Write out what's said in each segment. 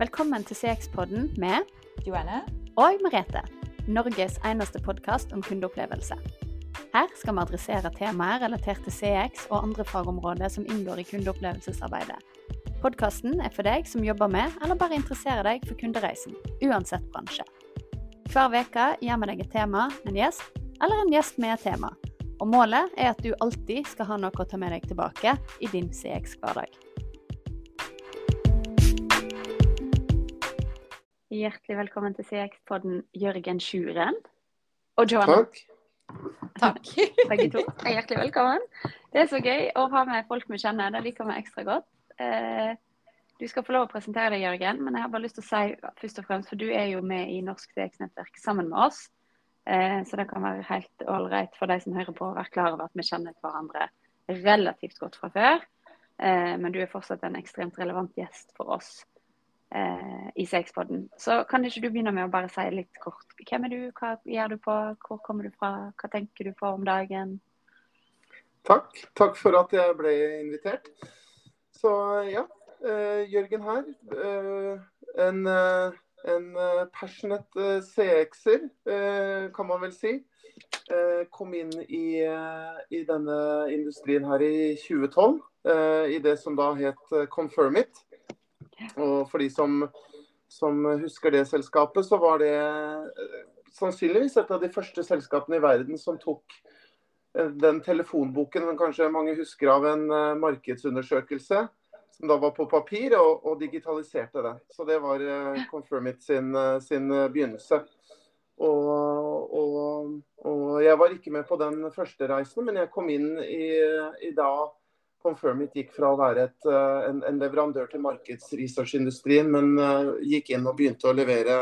Velkommen til CX-podden med Joanne. og Merete. Norges eneste podkast om kundeopplevelse. Her skal vi adressere temaer relatert til CX og andre fagområder som inngår i kundeopplevelsesarbeidet. Podkasten er for deg som jobber med eller bare interesserer deg for kundereisen, uansett bransje. Hver uke gir vi deg et tema, en gjest, eller en gjest med et tema. Og målet er at du alltid skal ha noe å ta med deg tilbake i din CX-hverdag. Hjertelig velkommen til CX-podden Jørgen Sjuren. Og Johanna. Takk. Takk. Begge to er hjertelig velkommen. Det er så gøy å ha med folk vi kjenner. Det liker vi ekstra godt. Eh, Du skal få lov å presentere deg, Jørgen, men jeg har bare lyst til å si først og fremst, for du er jo med i Norsk CX-nettverk sammen med oss. Eh, Så det kan være helt ålreit for de som hører på å være klar over at vi kjenner hverandre relativt godt fra før. Eh, Men du er fortsatt en ekstremt relevant gjest for oss eh, i CX-podden. Så kan ikke du begynne med å bare si litt kort. Hvem er du, hva gjør du på, hvor kommer du fra, hva tenker du på om dagen? Takk. Takk for at jeg ble invitert. Så ja, eh, Jørgen her. Eh, en, eh, en passionate CX-er, kan man vel si. Kom inn i, i denne industrien her i 2012, eh, i det som da het Confirm It. Og for de som, som husker det selskapet, så var det eh, sannsynligvis et av de første selskapene i verden som tok eh, den telefonboken som kanskje mange husker av en eh, markedsundersøkelse, som da var på papir, og, og digitaliserte det. Så det var Confirmit sin, sin begynnelse. Og, og, og jeg var ikke med på den første reisen, men jeg kom inn i, i da Confirmit gikk fra å være et, eh, en, en leverandør til markedsresearchindustrien, men eh, gikk inn og begynte å levere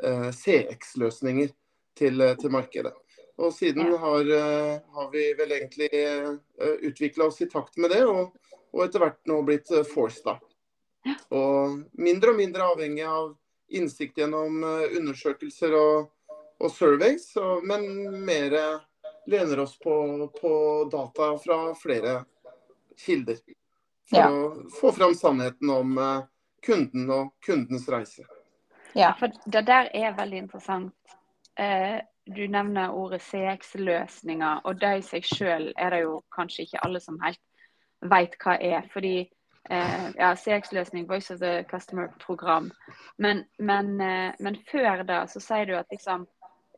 eh, CX-løsninger til, til markedet. Og siden har, har vi vel egentlig utvikla oss i takt med det, og, og etter hvert nå blitt uh, da. Og mindre og mindre avhengig av innsikt gjennom undersøkelser og, og surveys, og, men mer lener oss på, på data fra flere kilder. For Ja. å få fram sannheten om eh, kunden og kundens reise. Ja. For det der er veldig interessant. Eh, du nevner ordet CX-løsninger, og det i seg selv er det jo kanskje ikke alle som helt vet hva er. Fordi eh, ja, CX-løsning, Voice of the Customer-program. Men, men, eh, men før da så sier du at liksom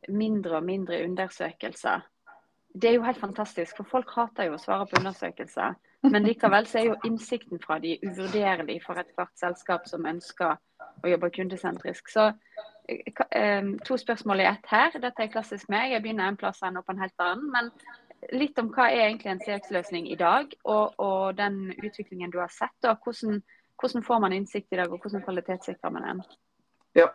mindre og mindre undersøkelser. Det er jo helt fantastisk, for folk hater jo å svare på undersøkelser. Men likevel så er jo innsikten fra de uvurderlig for ethvert selskap som ønsker å jobbe kundesentrisk. Så eh, eh, to spørsmål i ett her. Dette er klassisk meg. Jeg begynner en plass og ender på en helt annen. Men litt om hva er egentlig en CX-løsning i dag, og, og den utviklingen du har sett. Og hvordan, hvordan får man innsikt i dag, og hvordan kvalitetssikrer man den? Ja.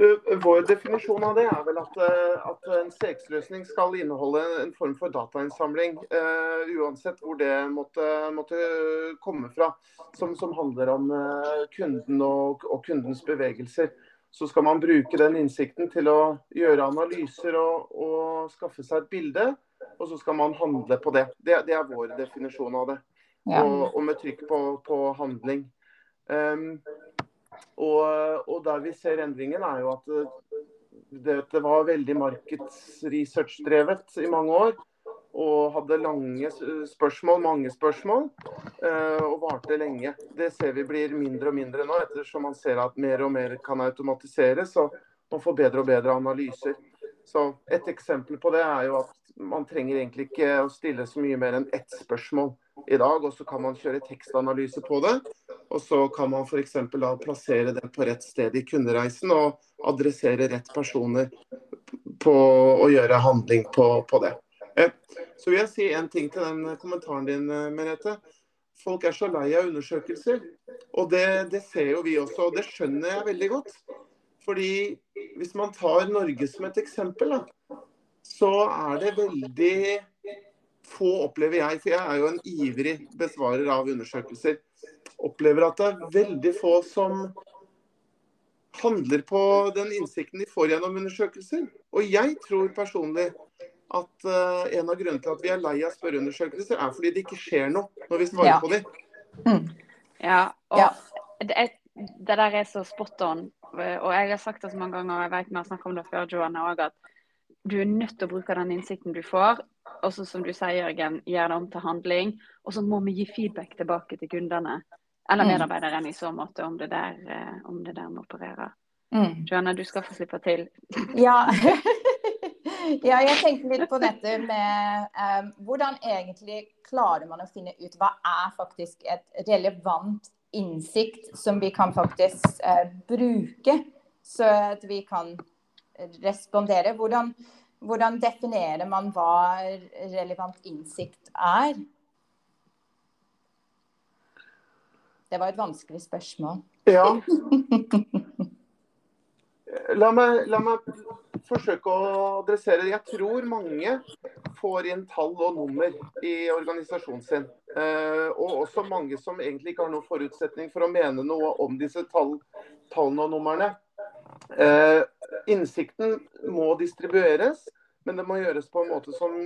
Uh, Vår definisjon av det er vel at, uh, at en CX-løsning skal inneholde en form for datainnsamling, uh, uansett hvor det måtte, måtte komme fra, som, som handler om uh, kunden og, og kundens bevegelser. Så skal man bruke den innsikten til å gjøre analyser og, og skaffe seg et bilde, og så skal man handle på det. Det, det er vår definisjon av det Ja. og, og med trykk på, på handling. Um, og, og der vi ser endringen, er jo at det, det, var veldig markedsresearch-drevet i mange år. Og hadde lange spørsmål, mange spørsmål, eh, og varte lenge. Det ser vi blir mindre og mindre nå, ettersom man ser at mer og mer kan automatiseres. Og man får bedre og bedre analyser. Så Et eksempel på det er jo at man trenger egentlig ikke å stille så mye mer enn ett spørsmål i dag, og så kan man kjøre tekstanalyse på det. Og så kan man f.eks. da plassere det på rett sted i kundereisen og adressere rett personer på å gjøre handling på, på det. Så vil jeg si en ting til den kommentaren din, Merete. Folk er så lei av undersøkelser. Og det, det ser jo vi også, og det skjønner jeg veldig godt. Fordi hvis man tar Norge som et eksempel, da, så er det veldig få, opplever jeg, for jeg er jo en ivrig besvarer av undersøkelser, opplever at det er veldig få som handler på den innsikten de får gjennom undersøkelser. Og jeg tror personlig at uh, en av grunnene til at vi er lei av spørreundersøkelser, er fordi det ikke skjer noe når vi svarer Ja. på dem. Mm. Ja, og Ja. det, er, det der er så spot on. Og jeg har sagt det så mange ganger, og jeg vet vi har snakket om det før, Joanne, også, at du er nødt til å bruke den innsikten du får. Og så som du sier, Jørgen, gjør det om til handling. Og så må vi gi feedback tilbake til kundene. Eller Mm. medarbeideren i så måte, om det der, eh, om det der må operere. Mm. Joanna, du skal få slippe til. Ja. ja, jeg tenkte litt på dette med um, hvordan egentlig klarer man å finne ut hva er faktisk et relevant innsikt som vi kan faktisk uh, bruke, så at vi kan respondere. Hvordan, hvordan definerer man hva relevant innsikt er? Det var et vanskelig spørsmål. Ja. La meg, la meg forsøke å adressere det. Jeg tror mange får inn tall og nummer i organisasjonen sin. Eh, og også mange som egentlig ikke har noen forutsetning for å mene noe om disse tall, tallene og numrene. Innsikten må distribueres, men det må gjøres på en måte som,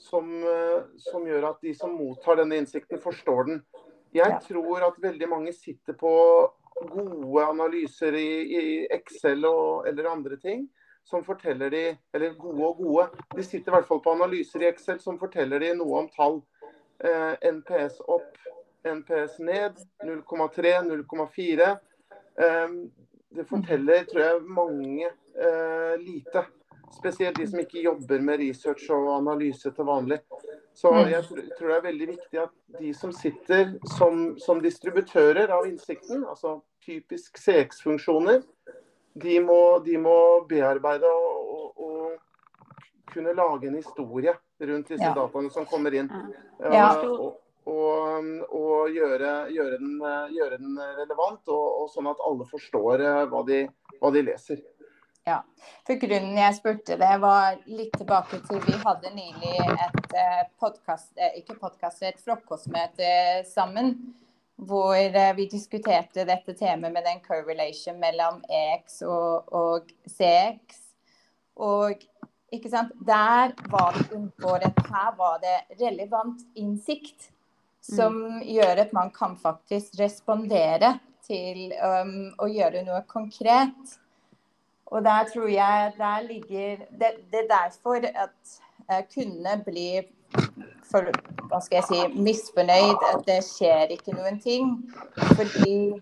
som, eh, som gjør at de som mottar denne innsikten, forstår den. Jeg tror at veldig mange sitter på gode analyser i, i Excel og, eller andre ting som forteller de, eller gode og gode, de sitter i hvert fall på analyser i Excel som forteller de noe om tall. Eh, NPS opp, NPS ned, 0,3, 0,4. Eh, det forteller, tror jeg, mange eh, lite. Spesielt de som ikke jobber med research og analyse til vanlig. Så Mm. jeg tror, det er veldig viktig at de som sitter som, som distributører av innsikten, altså typisk CX-funksjoner, de må, de må bearbeide og, og, og kunne lage en historie rundt disse Ja. dataene som kommer inn. Ja. Eh, Og, og, gjøre, gjøre, den, eh, gjøre den relevant, og, og sånn at alle forstår eh, hva de, hva de leser. Ja, for grunnen jeg spurte det var litt tilbake til vi hadde nylig et podkast, eh, ikke podkast, et frokostmøte sammen. Hvor eh, vi diskuterte dette temaet med den correlation mellom EX og, og CX. Og ikke sant, der var det inne her var det relevant innsikt. Som gjør at man kan faktisk respondere til um, å gjøre noe konkret. Og der tror jeg der ligger Det, det er derfor at eh, kundene blir for, hva skal jeg si, misfornøyd. At det skjer ikke noen ting. Fordi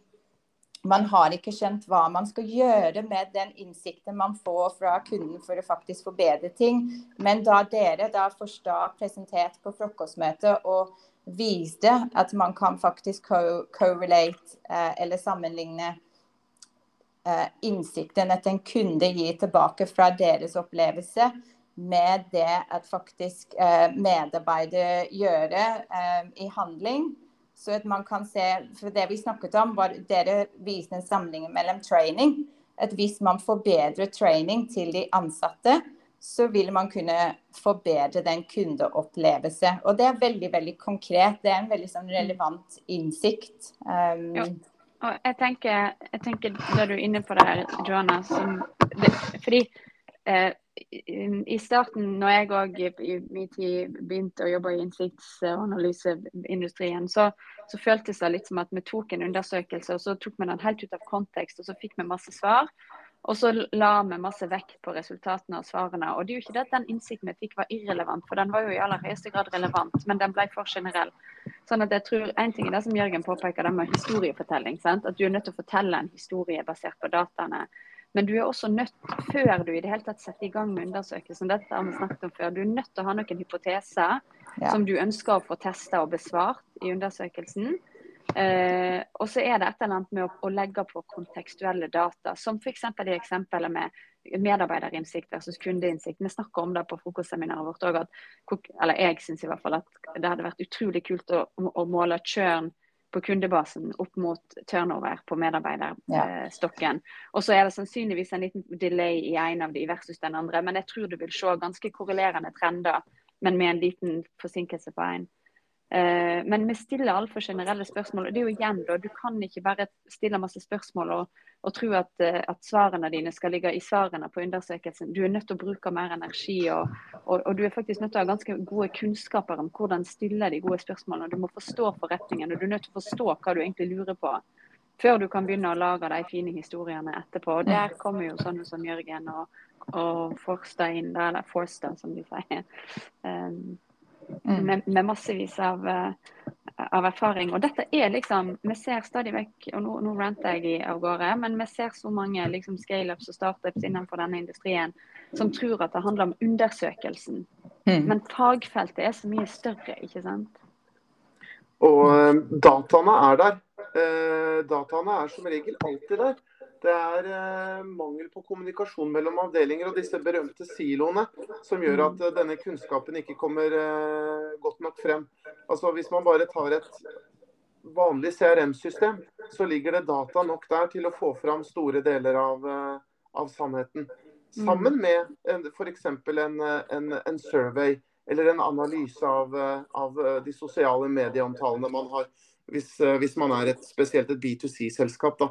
man har ikke skjønt hva man skal gjøre med den innsikten man får fra kunden for å faktisk forbedre ting. Men da dere da først da presentert på frokostmøtet og viste at man kan faktisk co- correlate eh, eller sammenligne innsikten at en kunde gir tilbake fra deres opplevelse, med det at faktisk eh, medarbeider gjør eh, i handling. Så at man kan se, for Det vi snakket om, var dere viste en sammenligning mellom training. At hvis man forbedrer training til de ansatte, så vil man kunne forbedre den kundeopplevelse. Og det er veldig veldig konkret. Det er en veldig sånn relevant innsikt. Um, Ja. Og jeg tenker, jeg tenker da du er inne på det her, Joanna, som det, fordi eh, i, starten, når jeg òg i, min tid begynte å jobbe i innsiktsanalyse-industrien, så, så føltes det litt som at vi tok en undersøkelse, og så tok vi den helt ut av kontekst, og så fikk vi masse svar. Og så la vi masse vekt på resultatene og svarene. Og det er jo ikke det at den innsikten vi fikk var irrelevant, for den var jo i aller høyeste grad relevant, men den ble for generell. Sånn at jeg tror En ting er det som Jørgen påpeker, det med historiefortelling. Sant? At du er nødt til å fortelle en historie basert på dataene. Men du er også nødt, før du i det hele tatt setter i gang med undersøkelsen, dette har vi snakket om før, du er nødt til å ha noen hypoteser Ja. som du ønsker å få testa og besvart i undersøkelsen. Eh, og så er det et eller annet med å, å legge på kontekstuelle data, som f.eks. i eksempelet med medarbeiderinnsikt versus kundeinnsikt. Vi snakker om det på frokostseminaret vårt òg, eller jeg syns i hvert fall at det hadde vært utrolig kult å, å måle churn på kundebasen opp mot turnover på medarbeiderstokken. Og så er det sannsynligvis en liten delay i en av de versus den andre, men jeg tror du vil se ganske korrelerende trender, men med en liten forsinkelse på en. Eh, Men vi stiller altfor generelle spørsmål. og det er jo igjen da, Du kan ikke bare stille masse spørsmål og, og tro at, eh, at svarene dine skal ligge i svarene på undersøkelsen. Du er nødt til å bruke mer energi, og, og, og du er faktisk nødt til å ha ganske gode kunnskaper om hvordan stille de gode spørsmålene. Du må forstå forretningen, og du er nødt til å forstå hva du egentlig lurer på. før du kan begynne å lage de fine historiene etterpå. Og Der kommer jo sånne som Jørgen og, og Forstad inn, eller Forstad som de sier. Um, med, med, massevis av, av, erfaring. Og dette er liksom Vi ser stadig vekk, og nå, nå ranter jeg av gårde, men vi ser så mange liksom, scaleups og startups innenfor denne industrien som tror at det handler om undersøkelsen. Mm. Men fagfeltet er så mye større, ikke sant? Og eh, dataene er der. Eh, dataene er som regel alltid der. Det er eh, mangel på kommunikasjon mellom avdelinger og disse berømte siloene som gjør at eh, denne kunnskapen ikke kommer eh, godt nok frem. Altså Hvis man bare tar et vanlig CRM-system, så ligger det data nok der til å få fram store deler av, eh, av sannheten. Sammen med f.eks. En, en, en survey eller en analyse av, eh, av eh, de sosiale medieomtalene man har. Hvis, eh, hvis, man er et, spesielt et B2C-selskap.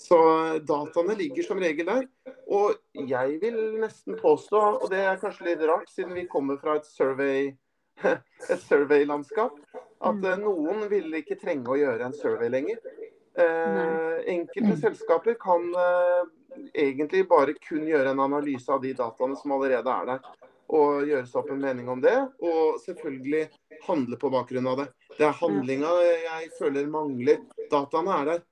Så dataene ligger som regel der. Og jeg vil nesten påstå, og det er kanskje litt rart siden vi kommer fra et survey et survey-landskap, at mm. noen vil ikke trenge å gjøre en survey lenger. Eh, enkelte mm. selskaper kan eh, egentlig bare kun gjøre en analyse av de dataene som allerede er der og gjøre seg opp en mening om det. Og selvfølgelig handle på bakgrunn av det. Det er handlinga jeg føler mangler. Dataene er der.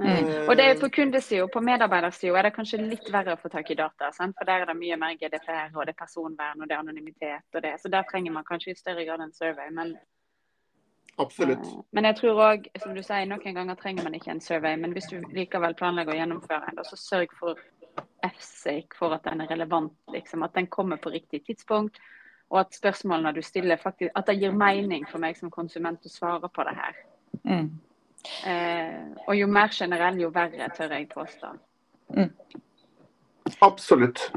Mm. Og det er På kundesida, på medarbeidersida er det kanskje litt verre å få tak i data. Sant? For der er det mye mer GDPR og det er personvern og det er anonymitet. og det. Så der trenger man kanskje i større grad en survey. Men, Absolutt. Uh, men jeg tror òg, som du sier, noen ganger trenger man ikke en survey. Men hvis du likevel planlegger å gjennomføre en, så sørg for F-sake for at den er relevant. Liksom. At den kommer på riktig tidspunkt. Og at spørsmålene du stiller, faktisk, at det gir mening for meg som konsument å svare på det her. Mm. Eh, og jo mer generell, jo verre, tør jeg påstå. Mm. Absolutt.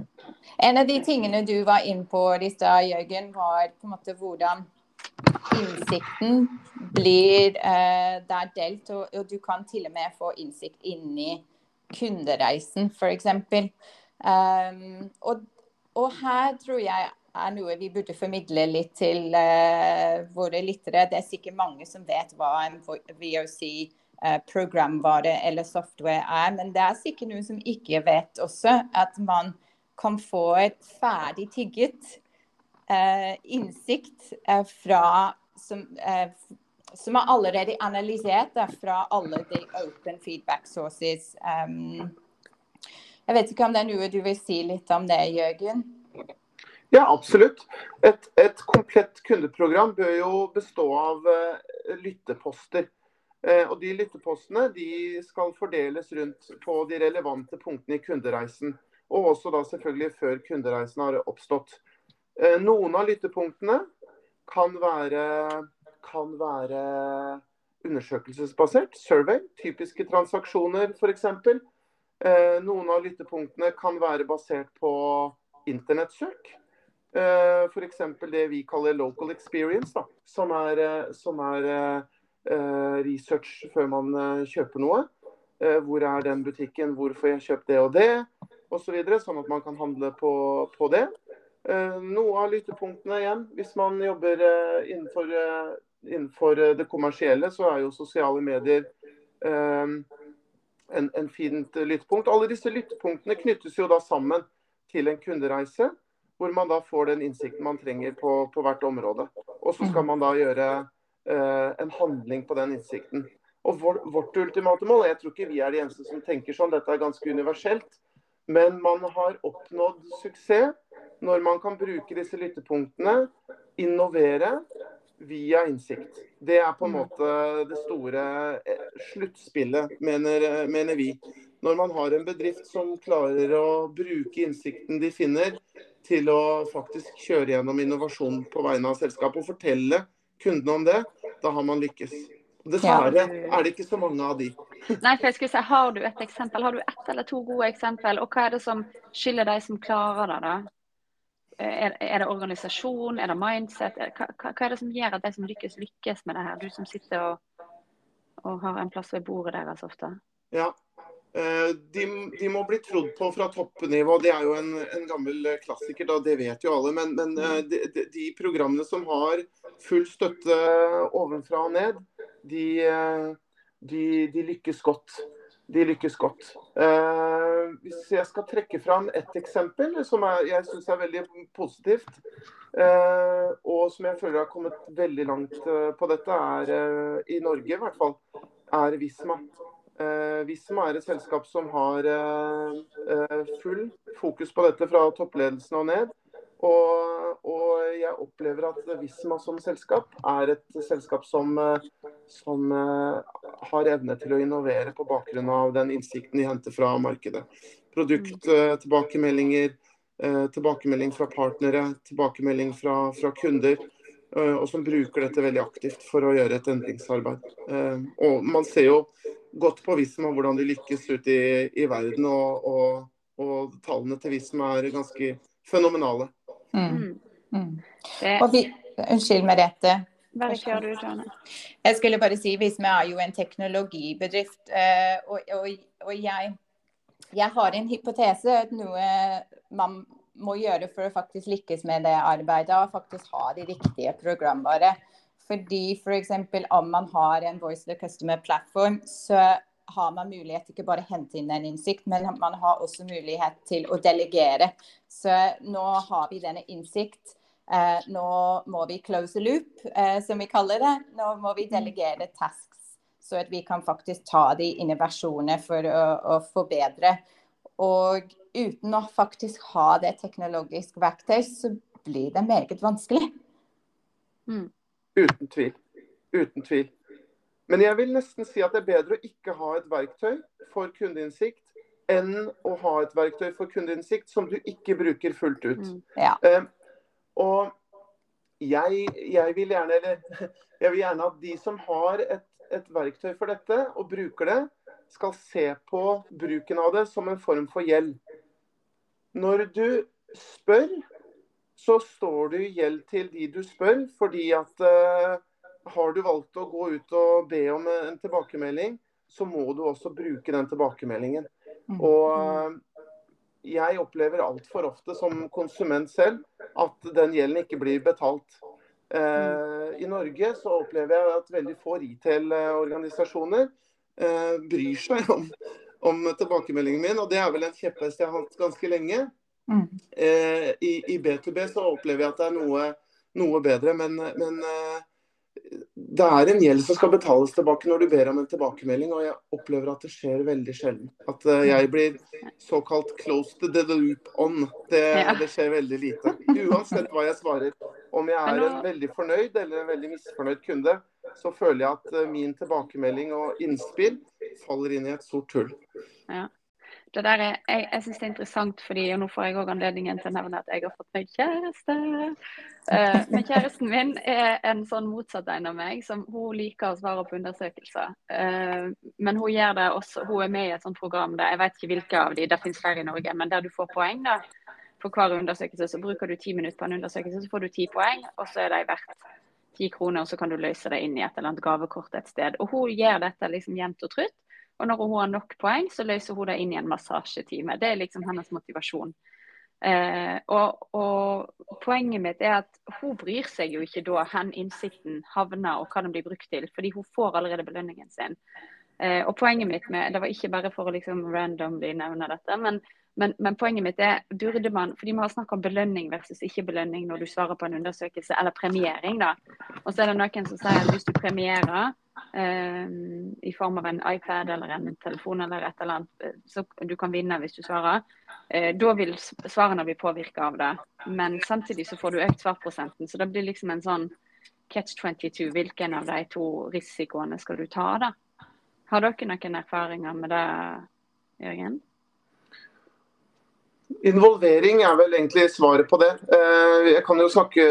En av de tingene du var inn på i stad, Jørgen, var på en måte hvordan innsikten blir eh, der delt. Og, og, du kan til og med få innsikt inni kundereisen, f.eks. Um, og, og her tror jeg er noe vi burde formidle litt til uh, våre lyttere. Det er sikkert mange som vet hva en VOC uh, programvare eller software er, men det er sikkert noen som ikke vet også at man kan få et ferdig tigget uh, innsikt fra som, som er allerede analysert fra alle de open feedback sources. Um, jeg vet ikke om det er noe du vil si litt om det, Jørgen? Ja, absolutt. Et, et komplett kundeprogram bør jo bestå av uh, lytteposter. Uh, og De lyttepostene de skal fordeles rundt på de relevante punktene i kundereisen. Og også da selvfølgelig før kundereisen har oppstått. Uh, noen av lyttepunktene kan være kan være undersøkelsesbasert, survey, typiske transaksjoner f.eks. Noen av lyttepunktene kan være basert på internettsøk. Eh, F.eks. det vi kaller local experience, da, som er, eh, som er uh, research før man kjøper noe. Uh, hvor er den butikken, hvorfor jeg kjøpt det og det, osv. Så sånn at man kan handle på, på det. Noe av lyttepunktene igjen, hvis man jobber innenfor innenfor det kommersielle så er jo sosiale medier en, en fint lyttepunkt. Alle disse lyttepunktene knyttes jo da sammen til en kundereise, hvor man da får den innsikten man trenger på, på hvert område. Og så skal man da gjøre eh, en handling på den innsikten. Og vår, Vårt ultimate mål, jeg tror ikke vi er de eneste som tenker sånn, dette er ganske universelt, men man har oppnådd suksess når man kan bruke disse lyttepunktene, innovere via innsikt. Det er på en måte det store eh, sluttspillet, mener, mener, vi. Når man har en bedrift som klarer å bruke innsikten de finner, til å faktisk kjøre gjennom innovasjon på vegne av selskapet og fortelle kundene om det, da har man lykkes. Dessverre er det ikke så mange av de. Nei, for jeg skulle si, Har du et eksempel? Har du ett eller to gode eksempel? Og hva er det som skiller de som klarer det? da? Er, er, det organisasjon, er det mindset? Hva, hva, er det som gjør at de som lykkes, lykkes med det her? Du som sitter og, og har en plass ved bordet deres ofte. Ja, eh, de, de, må bli trodd på fra toppnivå. Det er jo en, en gammel klassiker, da, det vet jo alle. Men, men eh, de, de, programmene som har full støtte ovenfra og ned, de, eh, de lykkes godt. de lykkes godt. Eh, hvis jeg skal trekke fram ett eksempel som er, jeg syns er veldig positivt, eh, og som jeg føler har kommet veldig langt eh, på dette, er eh, i Norge i hvert fall, er Visma. Eh, Visma er et selskap som har eh, full fokus på dette fra toppledelsen og ned. Og, og, jeg opplever at Visma som selskap er et selskap som, som har evne til å innovere på bakgrunn av den innsikten de henter fra markedet. Produkttilbakemeldinger, tilbakemeldinger, tilbakemelding fra partnere, tilbakemelding fra, fra kunder. Eh, og som bruker dette veldig aktivt for å gjøre et endringsarbeid. Eh, og Man ser jo godt på Visma hvordan de lykkes ute i, i verden, og, og, og, tallene til Visma er ganske fenomenale. Mm. Mm. Og vi, unnskyld, Merete. Jeg skulle bare si Visma er jo en teknologibedrift. Eh, og, og, og jeg, jeg, har en hypotese at noe man må gjøre for å faktisk lykkes med det arbeidet, og faktisk ha de riktige programvare. Fordi f.eks. For om man har en Voice of the Customer-plattform, så har man mulighet ikke bare hente inn en innsikt, men man har også mulighet til å delegere. Så nå har vi denne innsikt. Eh, nå må vi close a loop, eh, som vi kaller det. Nå må vi delegere tasks, så at vi kan faktisk ta de innovasjonene for å, å forbedre. Og uten å faktisk ha det teknologisk verktøy, så blir det meget vanskelig. Mm. Uten tvil. Uten tvil. Men jeg vil nesten si at det er bedre å ikke ha et verktøy for kundeinnsikt enn å ha et verktøy for kundeinnsikt som du ikke bruker fullt ut. Mm. Ja. Uh, og jeg, jeg, vil gjerne, eller, jeg, vil gjerne, at de som har et, et, verktøy for dette og bruker det, skal se på bruken av det som en form for gjeld. Når du spør, så står du i gjeld til de du spør, fordi at uh, har du valgt å gå ut og be om en tilbakemelding, så må du også bruke den tilbakemeldingen. Mm. Og eh, jeg opplever altfor ofte som konsument selv at den gjelden ikke blir betalt. Eh, I Norge så opplever jeg at veldig få retail-organisasjoner eh, bryr seg om, om, tilbakemeldingen min, og det er vel en kjepphest jeg har hatt ganske lenge. Mm. i, I, B2B så opplever jeg at det er noe, noe bedre, men, men det er en gjeld som skal betales tilbake når du ber om en tilbakemelding, og jeg opplever at det skjer veldig sjelden. At eh, jeg blir såkalt 'close to the loop on'. Det, ja. det, skjer veldig lite. Uansett hva jeg svarer. Om jeg er en veldig fornøyd eller en veldig misfornøyd kunde, så føler jeg at uh, min tilbakemelding og innspill faller inn i et sort hull. Ja det der er, jeg, jeg syns det er interessant, fordi og nå får jeg òg anledningen til å nevne at jeg har fått meg kjæreste. Uh, men kjæresten min er en sånn motsatt en av meg, som hun liker å svare på undersøkelser. Uh, men hun gjør det også, hun er med i et sånt program der jeg vet ikke hvilke av de, det finnes flere i Norge, men der du får poeng da, for hver undersøkelse. Så bruker du ti minutter på en undersøkelse, så får du ti poeng, og så er de verdt ti kroner, og så kan du løse det inn i et eller annet gavekort et sted. Og hun gjør dette liksom jevnt og trutt. Og når hun har nok poeng, så løser hun det inn i en massasjetime. Det er liksom hennes motivasjon. Eh, og, og, poenget mitt er at hun bryr seg jo ikke da hvor innsikten havner og hva den blir brukt til, fordi hun får allerede belønningen sin. Eh, og poenget mitt med, Det var ikke bare for å liksom randomly nevne dette, men men, men, poenget mitt er, burde man fordi vi har snakket om belønning versus ikke belønning når du svarer på en undersøkelse, eller premiering. da. Og så er det noen som sier at hvis du premierer eh, i form av en iPad eller en telefon eller et eller annet, eh, så du kan vinne hvis du svarer, eh, da vil svarene bli påvirka av det. Men samtidig så får du økt svarprosenten. Så det blir liksom en sånn catch 22. Hvilken av de to risikoene skal du ta, da? Har dere noen erfaringer med det, Jørgen? Involvering er vel egentlig svaret på det. Eh, jeg kan jo snakke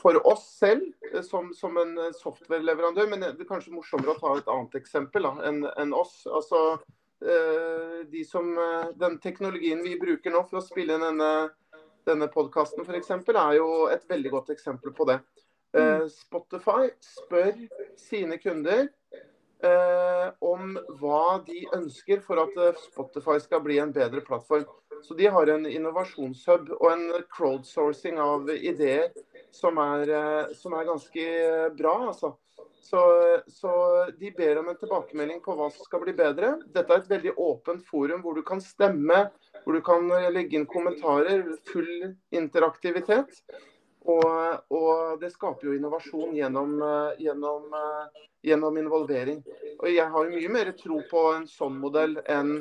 for oss selv eh, som, som en software-leverandør, men det er kanskje morsommere å ta et annet eksempel enn en oss. Altså, eh, de som, den teknologien vi bruker nå for å spille inn denne, denne podkasten f.eks., er jo et veldig godt eksempel på det. Mm. Spotify spør sine kunder eh, om hva de ønsker for at eh, Spotify skal bli en bedre plattform. Så De har en innovasjonshub og en crowdsourcing av ideer som er, eh, som er ganske bra. altså. Så, så, de ber om en tilbakemelding på hva som skal bli bedre. Dette er et veldig åpent forum hvor du kan stemme, hvor du kan legge inn kommentarer. Full interaktivitet. Og, og det skaper jo innovasjon gjennom, gjennom, gjennom, involvering. Og jeg har jo mye mer tro på en sånn modell enn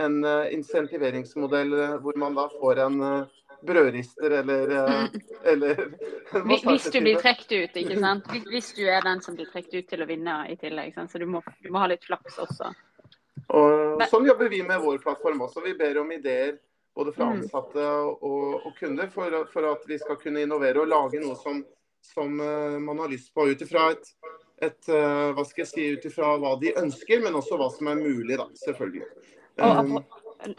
en insentiveringsmodell hvor man da får en brødrister eller, eh, eller Hvis du blir trukket ut, ikke sant. Hvis du er den som blir trukket ut til å vinne i tillegg. Så du må, du må, ha litt flaks også. Og Sånn jobber vi med vår plattform også. Vi ber om ideer både fra mm. ansatte og, og kunder for, for, at vi skal kunne innovere og lage noe som, som man har lyst på ut ifra et, et uh, hva skal jeg si, ut ifra hva de ønsker, men også hva som er mulig, da, selvfølgelig. Og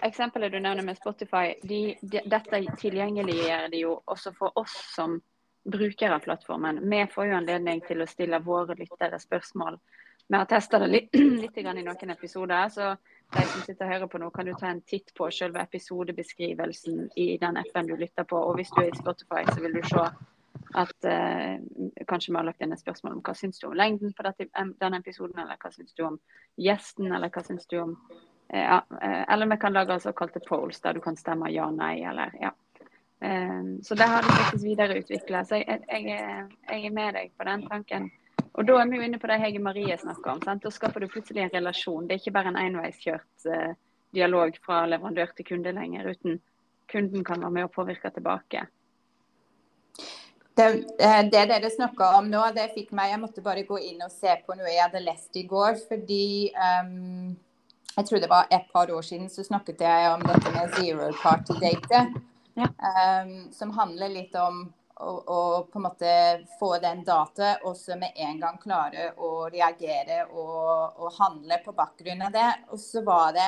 eksempelet du nevner med Spotify, de, de, dette tilgjengeliggjør de jo også for oss som brukere av plattformen. Vi får jo anledning til å stille våre lyttere spørsmål. Vi har testa det litt, litt, i noen episoder. så de som sitter og hører på nå, kan du ta en titt på selve episodebeskrivelsen i den appen du lytter på. Og hvis du er i Spotify, så vil du se at uh, kanskje vi har lagt inn et spørsmål om hva syns du om lengden på dette, denne episoden, eller hva syns du om gjesten, eller hva syns du om ja, eh, eller vi kan lage såkalte polls der du kan stemme ja, nei eller ja. Ehm, så det har de faktisk videreutvikla. Så jeg, jeg, jeg, er med deg på den tanken. Og da er vi jo inne på det Hege Marie snakker om. Sant? Da skaper du plutselig en relasjon. Det er ikke bare en enveiskjørt uh, dialog fra leverandør til kunde lenger, uten kunden kan være med å påvirke tilbake. Det, eh, det dere snakka om nå, det fikk meg Jeg måtte bare gå inn og se på noe jeg hadde lest i går. Fordi um jeg tror det var et par år siden så snakket jeg om dette med zero party date. Ja. Um, som handler litt om å, å, på en måte få den data og så med en gang klare å reagere og, og, handle på bakgrunn av det. Og så var det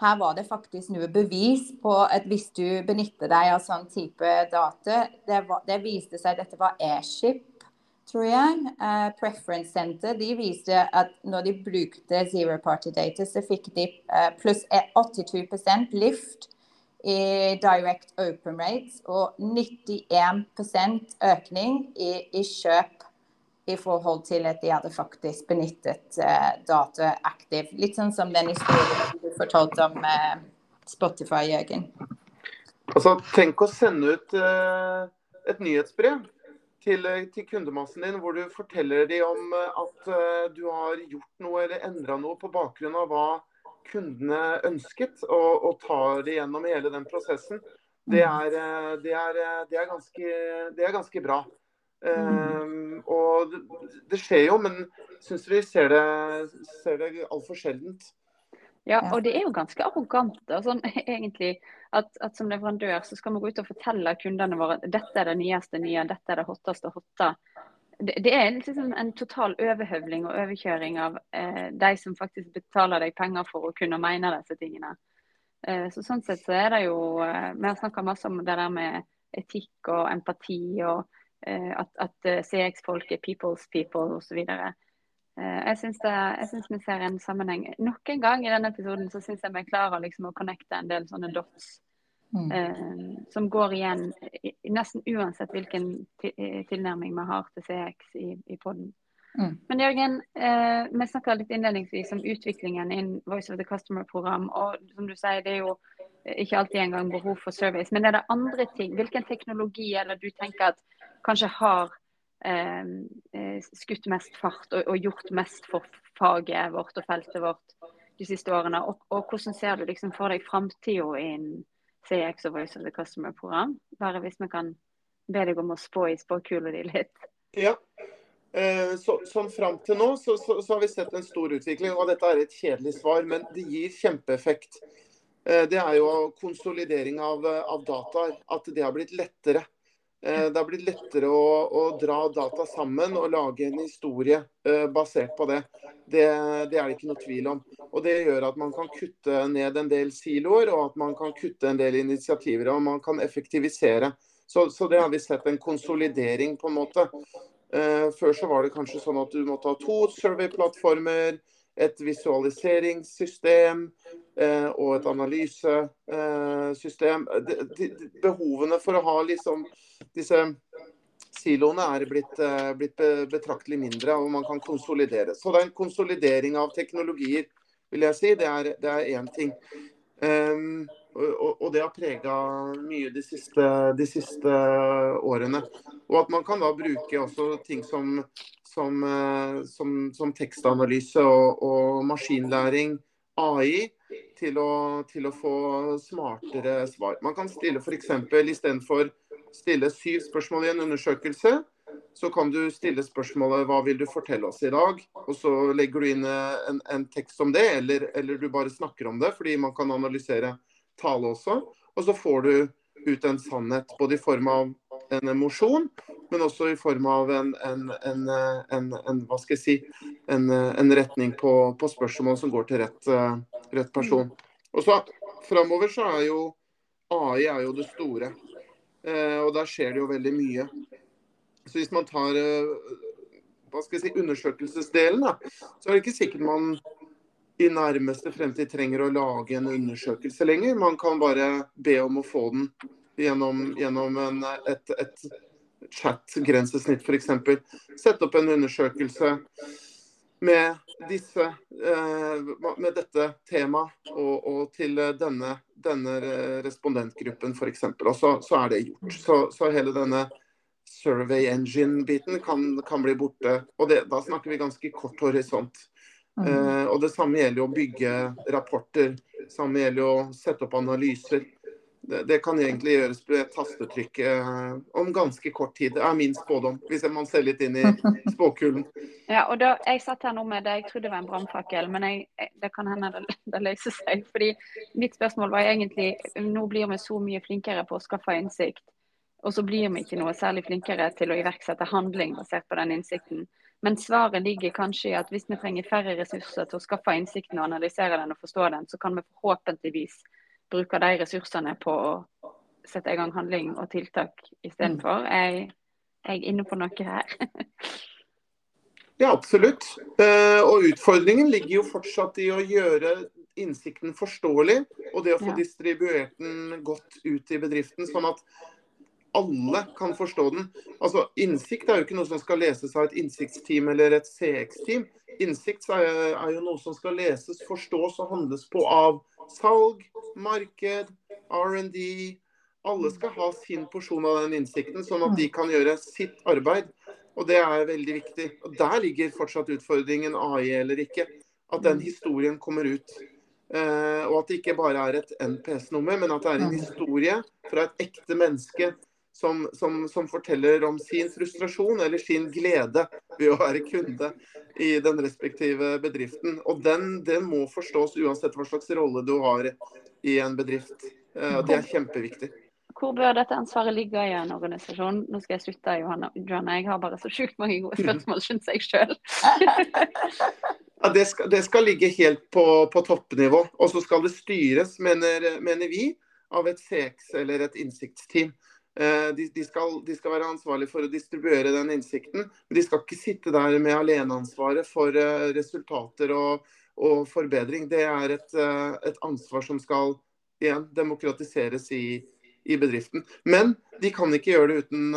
her var det faktisk noe bevis på at hvis du benytter deg av sånn type data Det, var, det viste seg at dette var airship tror jeg, uh, Preference Center, de viste at når de brukte zero party data, så fikk de uh, pluss 82% lift i direct open rates og 91% økning i, i, kjøp i forhold til at de hadde faktisk benyttet uh, data aktivt. Litt sånn som den historien du fortalte om Spotify, Jørgen. Altså, tenk å sende ut et nyhetsbrev til, eh, til, kundemassen din, hvor du forteller dem om eh, at uh, du har gjort noe eller endra noe på bakgrunn av hva kundene ønsket, og, og tar det gjennom hele den prosessen, det er, det er, det er, ganske, det er ganske, bra. Um, og det, det, skjer jo, men syns vi ser det, ser det altfor sjeldent. Ja, og det er jo ganske arrogant sånn, egentlig, at, at, som leverandør så skal vi gå ut og fortelle kundene våre at dette er det nyeste nye, dette er det hotteste hotte. Det, det er liksom en total overhøvling og overkjøring av eh, de som faktisk betaler deg penger for å kunne mene disse tingene. Eh, så Sånn sett så er det jo eh, Vi har snakka masse om det der med etikk og empati, og at, at eh, CX-folk er people's people osv. Eh, jeg syns vi ser en sammenheng. Nok en gang i denne episoden så syns jeg vi klarer liksom å connecte en del sånne dots mm. eh, som går igjen nesten uansett hvilken eh, tilnærming vi har til CX i, i poden. Mm. Men Jørgen, eh, vi snakka litt innledningsvis om utviklingen innen Voice of the Customer-program. og som du sier, Det er jo ikke alltid engang behov for service. Men er det andre ting? Hvilken teknologi eller du tenker at kanskje har Eh, eh, skutt mest fart og, og, gjort mest for faget vårt og feltet vårt de siste årene. Og, og hvordan ser du liksom for deg framtida innen CX og Voice of the Customer-program? Bare hvis vi kan be deg om å spå i spåkula di litt. Ja. Eh, så, sånn Fram til nå så, så, så, har vi sett en stor utvikling. og Dette er et kjedelig svar, men det gir kjempeeffekt. Eh, det er jo konsolidering av, av data. At det har blitt lettere. Eh, det har blitt lettere å, å, dra data sammen og lage en historie uh, basert på det. det. det. er det ikke noe tvil om. Og Det gjør at man kan kutte ned en del siloer og at man kan kutte en del initiativer og man kan effektivisere. Så, så det har vi sett en konsolidering på en måte. Uh, før så var det kanskje sånn at du måtte ha to survey-plattformer, et visualiseringssystem eh, og et analysesystem. Eh, behovene for å ha liksom disse siloene er blitt, eh, blitt betraktelig mindre, og man kan konsolidere. Så det er en konsolidering av teknologier, vil jeg si. Det er én ting. Um, og, og, det har prega mye de siste, de siste, årene. Og at man kan da bruke også ting som, som, eh, som, som tekstanalyse og, og, maskinlæring, AI, til å, til å få smartere svar. Man kan stille f.eks. istedenfor stille syv spørsmål i en undersøkelse, så kan du stille spørsmålet 'Hva vil du fortelle oss i dag?' Og så legger du inn en, en tekst om det, eller, eller, du bare snakker om det, fordi man kan analysere tale også. Og så får du ut en sannhet, både i form av en emosjon, men også i form av en, en, en, en hva skal jeg si, en, retning på, på, spørsmål som går til rett, rett person. Og så Framover så er jo AI er jo det store. Eh, og der skjer det jo veldig mye. Så hvis man tar eh, hva skal jeg si, undersøkelsesdelen, da, så er det ikke sikkert man i nærmeste fremtid trenger å lage en undersøkelse lenger. Man kan bare be om å få den gjennom, gjennom en, et, et chat-grensesnitt f.eks. Sette opp en undersøkelse med, disse, eh, med dette temaet og, og, til denne, denne respondentgruppen f.eks. Og så, så, er det gjort. Så, så hele denne survey engine-biten kan, kan, bli borte. Og det, da snakker vi ganske kort horisont. Uh, og Det samme gjelder å bygge rapporter. Det samme gjelder å sette opp analyser. Det, det kan egentlig gjøres på et tastetrykk eh, om ganske kort tid. Det er min spådom, hvis man ser litt inn i spåkulen. Ja, og da, Jeg satt her nå med det jeg trodde var en brannfakkel, men jeg, det kan hende det, det, løser seg. fordi Mitt spørsmål var egentlig nå blir vi så mye flinkere på å skaffe innsikt, og så blir vi ikke noe særlig flinkere til å iverksette handling basert på den innsikten. Men svaret ligger kanskje i at hvis vi trenger færre ressurser til å skaffe innsikten og analysere den og forstå den, så kan vi forhåpentligvis bruke de ressursene på å sette i gang handling og tiltak istedenfor. Mm. Jeg, jeg er inne på noe her. ja, absolutt. Eh, og utfordringen ligger jo fortsatt i å gjøre innsikten forståelig, og det å få ja. distribuert den godt ut i bedriften. sånn at alle kan forstå den. Altså, Innsikt er jo ikke noe som skal leses av et innsiktsteam eller et CX-team. Innsikt er, jo noe som skal leses, forstås og handles på av salg, marked, R&D. Alle skal ha sin porsjon av den innsikten, sånn at de kan gjøre sitt arbeid. Og det er veldig viktig. Og Der ligger fortsatt utfordringen, AI eller ikke. At den historien kommer ut. Eh, og at det ikke bare er et NPS-nummer, men at det er en historie fra et ekte menneske som, som, som, forteller om sin frustrasjon eller sin glede ved å være kunde i den respektive bedriften. Og den, den må forstås uansett hva slags rolle du har i en bedrift. Og det er kjempeviktig. Hvor bør dette ansvaret ligge i en organisasjon? Nå skal jeg slutte, Johanna. Johanna jeg har bare så sjukt mange gode spørsmål, syns jeg sjøl. ja, det, det skal ligge helt på, på toppnivå. Og så skal det styres, mener, mener vi, av et CX eller et innsiktsteam. Eh, de, de, skal, de, skal, være ansvarlige for å distribuere den innsikten, men de skal ikke sitte der med aleneansvaret for eh, resultater og, og, forbedring. Det er et, eh, et, ansvar som skal igjen demokratiseres i, i, bedriften. Men de kan ikke gjøre det uten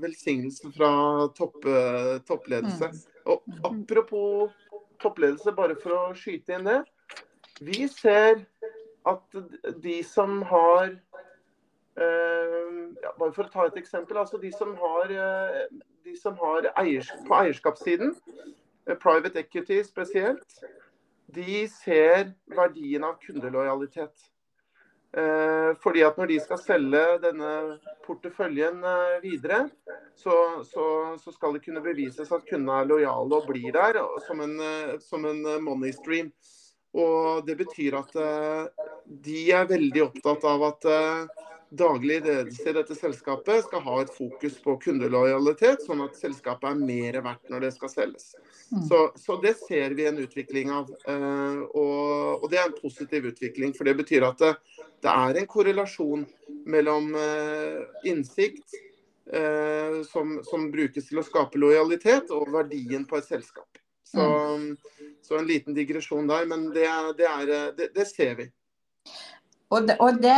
velsignelse fra topp, toppledelse. Mm. Og apropos toppledelse, bare for å skyte inn det. Vi ser at de som har ja, bare for å ta et eksempel. altså De som har, eh, de som har eiers, på eierskapssiden, eh, private equity spesielt, de ser verdien av kundelojalitet. Eh, fordi at når de skal selge denne porteføljen videre, så, så, så, skal det kunne bevises at kundene er lojale og blir der som en, som en money stream. Og Det betyr at de er veldig opptatt av at daglig ledelse i dette selskapet skal ha et fokus på kundelojalitet, sånn at selskapet er mer verdt når det skal selges. Mm. Så, så, det ser vi en utvikling av. Uh, og, og, det er en positiv utvikling. For det betyr at det, det er en korrelasjon mellom uh, innsikt uh, som, som, brukes til å skape lojalitet, og verdien på et selskap. Så, mm. så en liten digresjon der, men det, det, er, det ser vi. Og det, og det,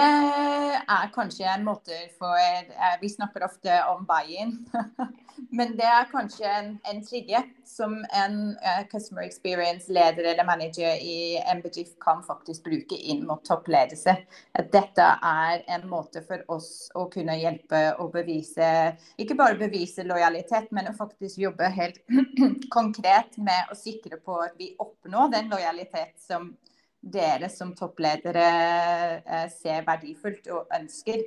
er kanskje en måte for eh, Vi snakker ofte om buy-in. Men det er kanskje en, en trygghet som en uh, customer experience-leder eller manager i en bedrift kan faktisk bruke inn mot toppledelse. At dette er en måte for oss å kunne hjelpe og bevise Ikke bare bevise lojalitet, men å faktisk jobbe helt konkret med å sikre på at vi oppnår den lojalitet som dere som toppledere eh, ser verdifullt og ønsker.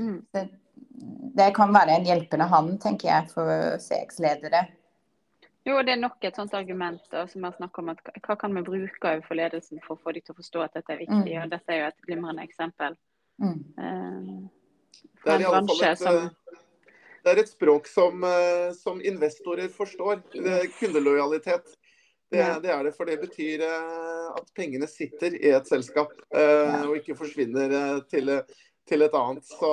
Mm. Det, det, kan være en hjelpende hånd, tenker jeg, for CX-ledere. Jo, det er nok et sånt argument da, som jeg snakker om at hva kan vi bruke overfor ledelsen for å få dem til å forstå at dette er viktig. Mm. og Dette er jo et glimrende eksempel. Mm. Eh, det, er et, som... Eh, det er et språk som, som investorer forstår. Kundelojalitet. Det, det, er det, for det betyr eh, at pengene sitter i et selskap eh, og ikke forsvinner eh, til, til et annet. Så,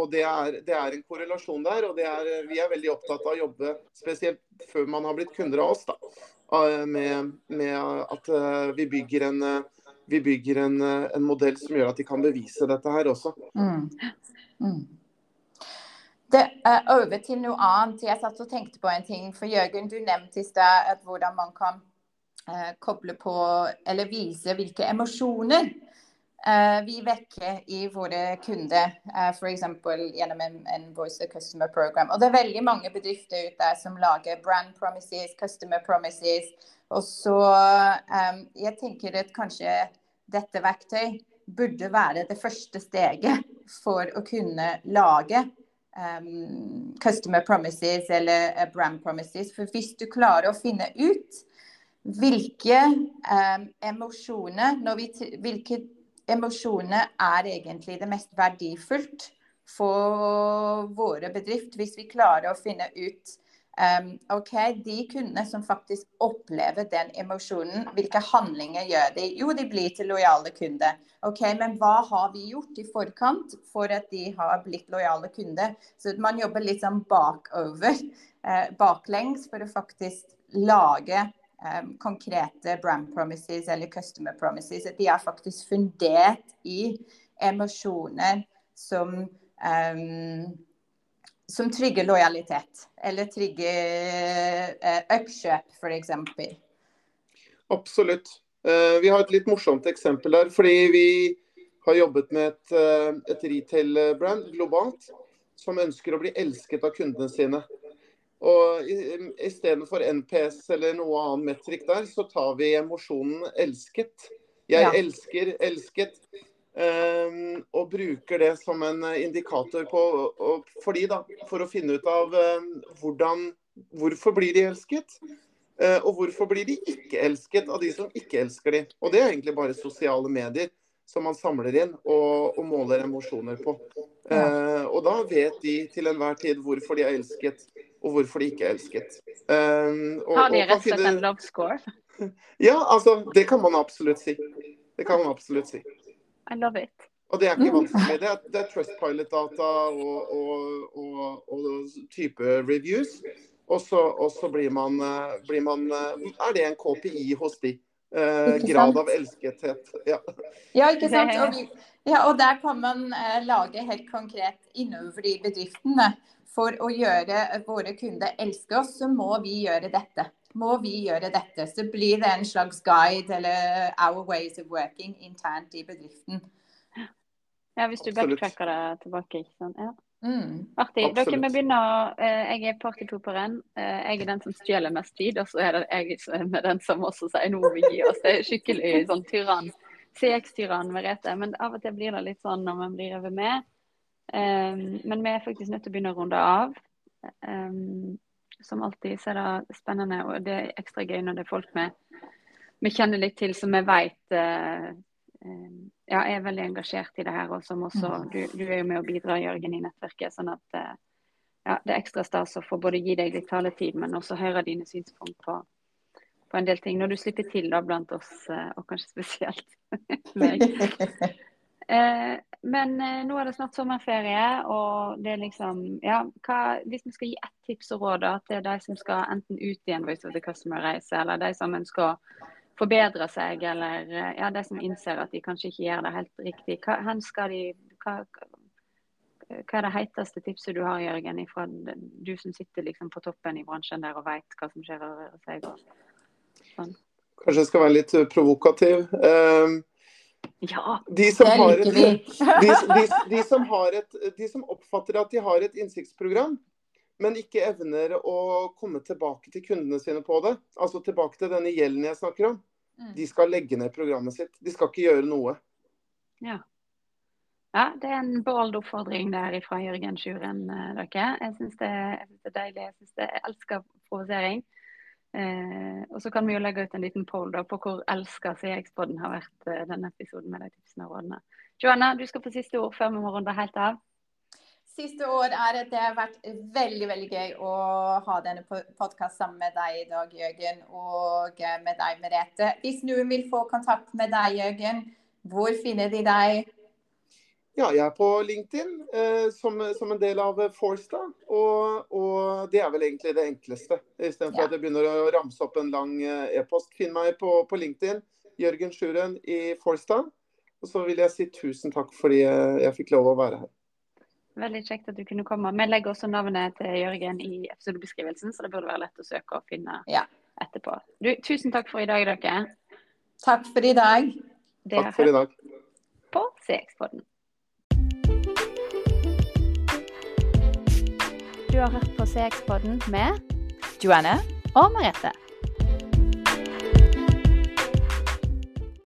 og det er, det er, en korrelasjon der. og er, Vi er veldig opptatt av å jobbe, spesielt før man har blitt kunder av oss, da, med, med at vi bygger en vi bygger en, en, modell som gjør at de kan bevise dette her også. Mm. Mm. Det er over til noe annet. Jeg satt og tenkte på en ting. For Jørgen, du nevnte i stad hvordan man kan eh, koble på eller vise hvilke emosjoner eh, vi vekker i våre kunder, eh, f.eks. gjennom en, en, Voice of Customer Program. Og det er veldig mange bedrifter ute der som lager brand promises, customer promises. Og så eh, Jeg tenker at kanskje dette verktøy burde være det første steget for å kunne lage um, customer promises eller uh, brand promises. For hvis du klarer å finne ut hvilke um, emosjoner vi, Hvilke emosjoner er egentlig det mest verdifullt for våre bedrift, hvis vi klarer å finne ut um, OK, de kundene som faktisk opplever den emosjonen, hvilke handlinger gjør de? Jo, de blir til lojale kunder. OK, men hva har vi gjort i forkant for at de har blitt lojale kunder? Så man jobber litt sånn bakover, uh, baklengs, for å faktisk lage um, konkrete brand promises eller customer promises. At de er faktisk fundert i emosjoner som um, som trygger lojalitet, eller trygger uh, oppkjøp, f.eks. Absolutt. Uh, vi har et litt morsomt eksempel der. Fordi vi har jobbet med et, uh, et retail-brand globalt som ønsker å bli elsket av kundene sine. Og Istedenfor NPS eller noe annen metrik der, så tar vi emosjonen 'elsket'. Jeg ja. elsker 'elsket'. Um, og bruker det som en indikator på og, fordi da, for å finne ut av um, hvordan, hvorfor blir de elsket. Uh, og hvorfor blir de ikke elsket av de som ikke elsker de. Og det er egentlig bare sosiale medier som man samler inn og, og måler emosjoner på. Uh, og da vet de til enhver tid hvorfor de er elsket og hvorfor de ikke er elsket. Um, og, Har de rett og slett en love score? Ja, altså, det kan man absolutt si. Det kan man absolutt si. I love it. Og det er ikke vanskelig. Det er, det er Trustpilot-data og, og, og, og, type reviews. Og så, blir man, blir man, Er det en KPI hos de? Eh, grad av elskethet. Ja. ja, ikke sant. Og, vi, ja, og der kan man eh, lage helt konkret innover i bedriftene for å gjøre våre kunder elske oss, så må vi gjøre dette. Må vi gjøre dette. Så blir det en slags guide eller our ways of working internt i bedriften. Ja, hvis du backtracker det tilbake. ikke sant? Ja. Mm, Artig. Dere må begynne å... Jeg er partypooperen. Eh, jeg er den som stjeler mest tid. Og så er det jeg som er den som også sier nå vi gir oss. Det er skikkelig sånn tyrann. CX-tyrann Merete. Men av og til blir det litt sånn når man blir revet med. Um, men vi er faktisk nødt til å begynne å runde av. Um, som alltid så er det spennende, og det er ekstra gøy når det er folk vi, vi kjenner litt til, som vi vet uh, um, ja, er veldig engasjert i det her. Og som også, mm. du, du er jo med å bidra, Jørgen, i nettverket. sånn at uh, ja, det er ekstra stas å få både gi deg litt taletid, men også høre dine synspunkt på, på en del ting. Når du slipper til da blant oss, uh, og kanskje spesielt meg. Eh, men eh, nå er det snart sommerferie, og det er liksom Ja, hva, hvis vi skal gi ett tips og råd da, til de som skal enten ut i en Voice of the Customer-reise, eller de som ønsker å forbedre seg, eller eh, ja, de som innser at de kanskje ikke gjør det helt riktig. Hva, skal de, hva, hva er det heiteste tipset du har, Jørgen, fra du som sitter liksom på toppen i bransjen der og vet hva som skjer og rører seg? Sånn. Kanskje jeg skal være litt provokativ. Um, ja, de som, et, de, de, de, som et, de som oppfatter at de har et innsiktsprogram, men ikke evner å komme tilbake til kundene sine på det, altså tilbake til denne gjelden jeg snakker om, mm. de skal legge ned programmet sitt. De skal ikke gjøre noe. Ja. ja det er en bold oppfordring der fra Jørgen Sjuren, eh, dere. Jeg syns det, det, er deilig. Jeg, synes det, jeg elsker provosering. Eh, og så kan vi jo legge ut en liten poll da, på hvor elska CX-poden har vært eh, denne episoden med de tipsene og rådene. Joanna, du skal få siste ord før vi må runde helt av. Siste ord er at det har vært veldig veldig gøy å ha denne podkasten sammen med deg i dag, Jørgen, og eh, med deg, Merete. Hvis noen vil få kontakt med deg, Jørgen, hvor finner de deg? Ja, jeg er på LinkedIn eh, som, som, en del av Forsta. Og, og, det er vel egentlig det enkleste. Istedenfor ja. at jeg begynner å ramse opp en lang eh, e-post. Finn meg på, på, LinkedIn. Jørgen Sjuren i Forsta. Og så vil jeg si tusen takk fordi jeg fikk lov å være her. Veldig kjekt at du kunne komme. Vi legger også navnet til Jørgen i episodebeskrivelsen, så det burde være lett å søke og finne ja. etterpå. Du, tusen takk for i dag, dere. Takk for i dag. takk for i dag. På CX-podden. Du har hørt på CX-podden med Joanne og Merete.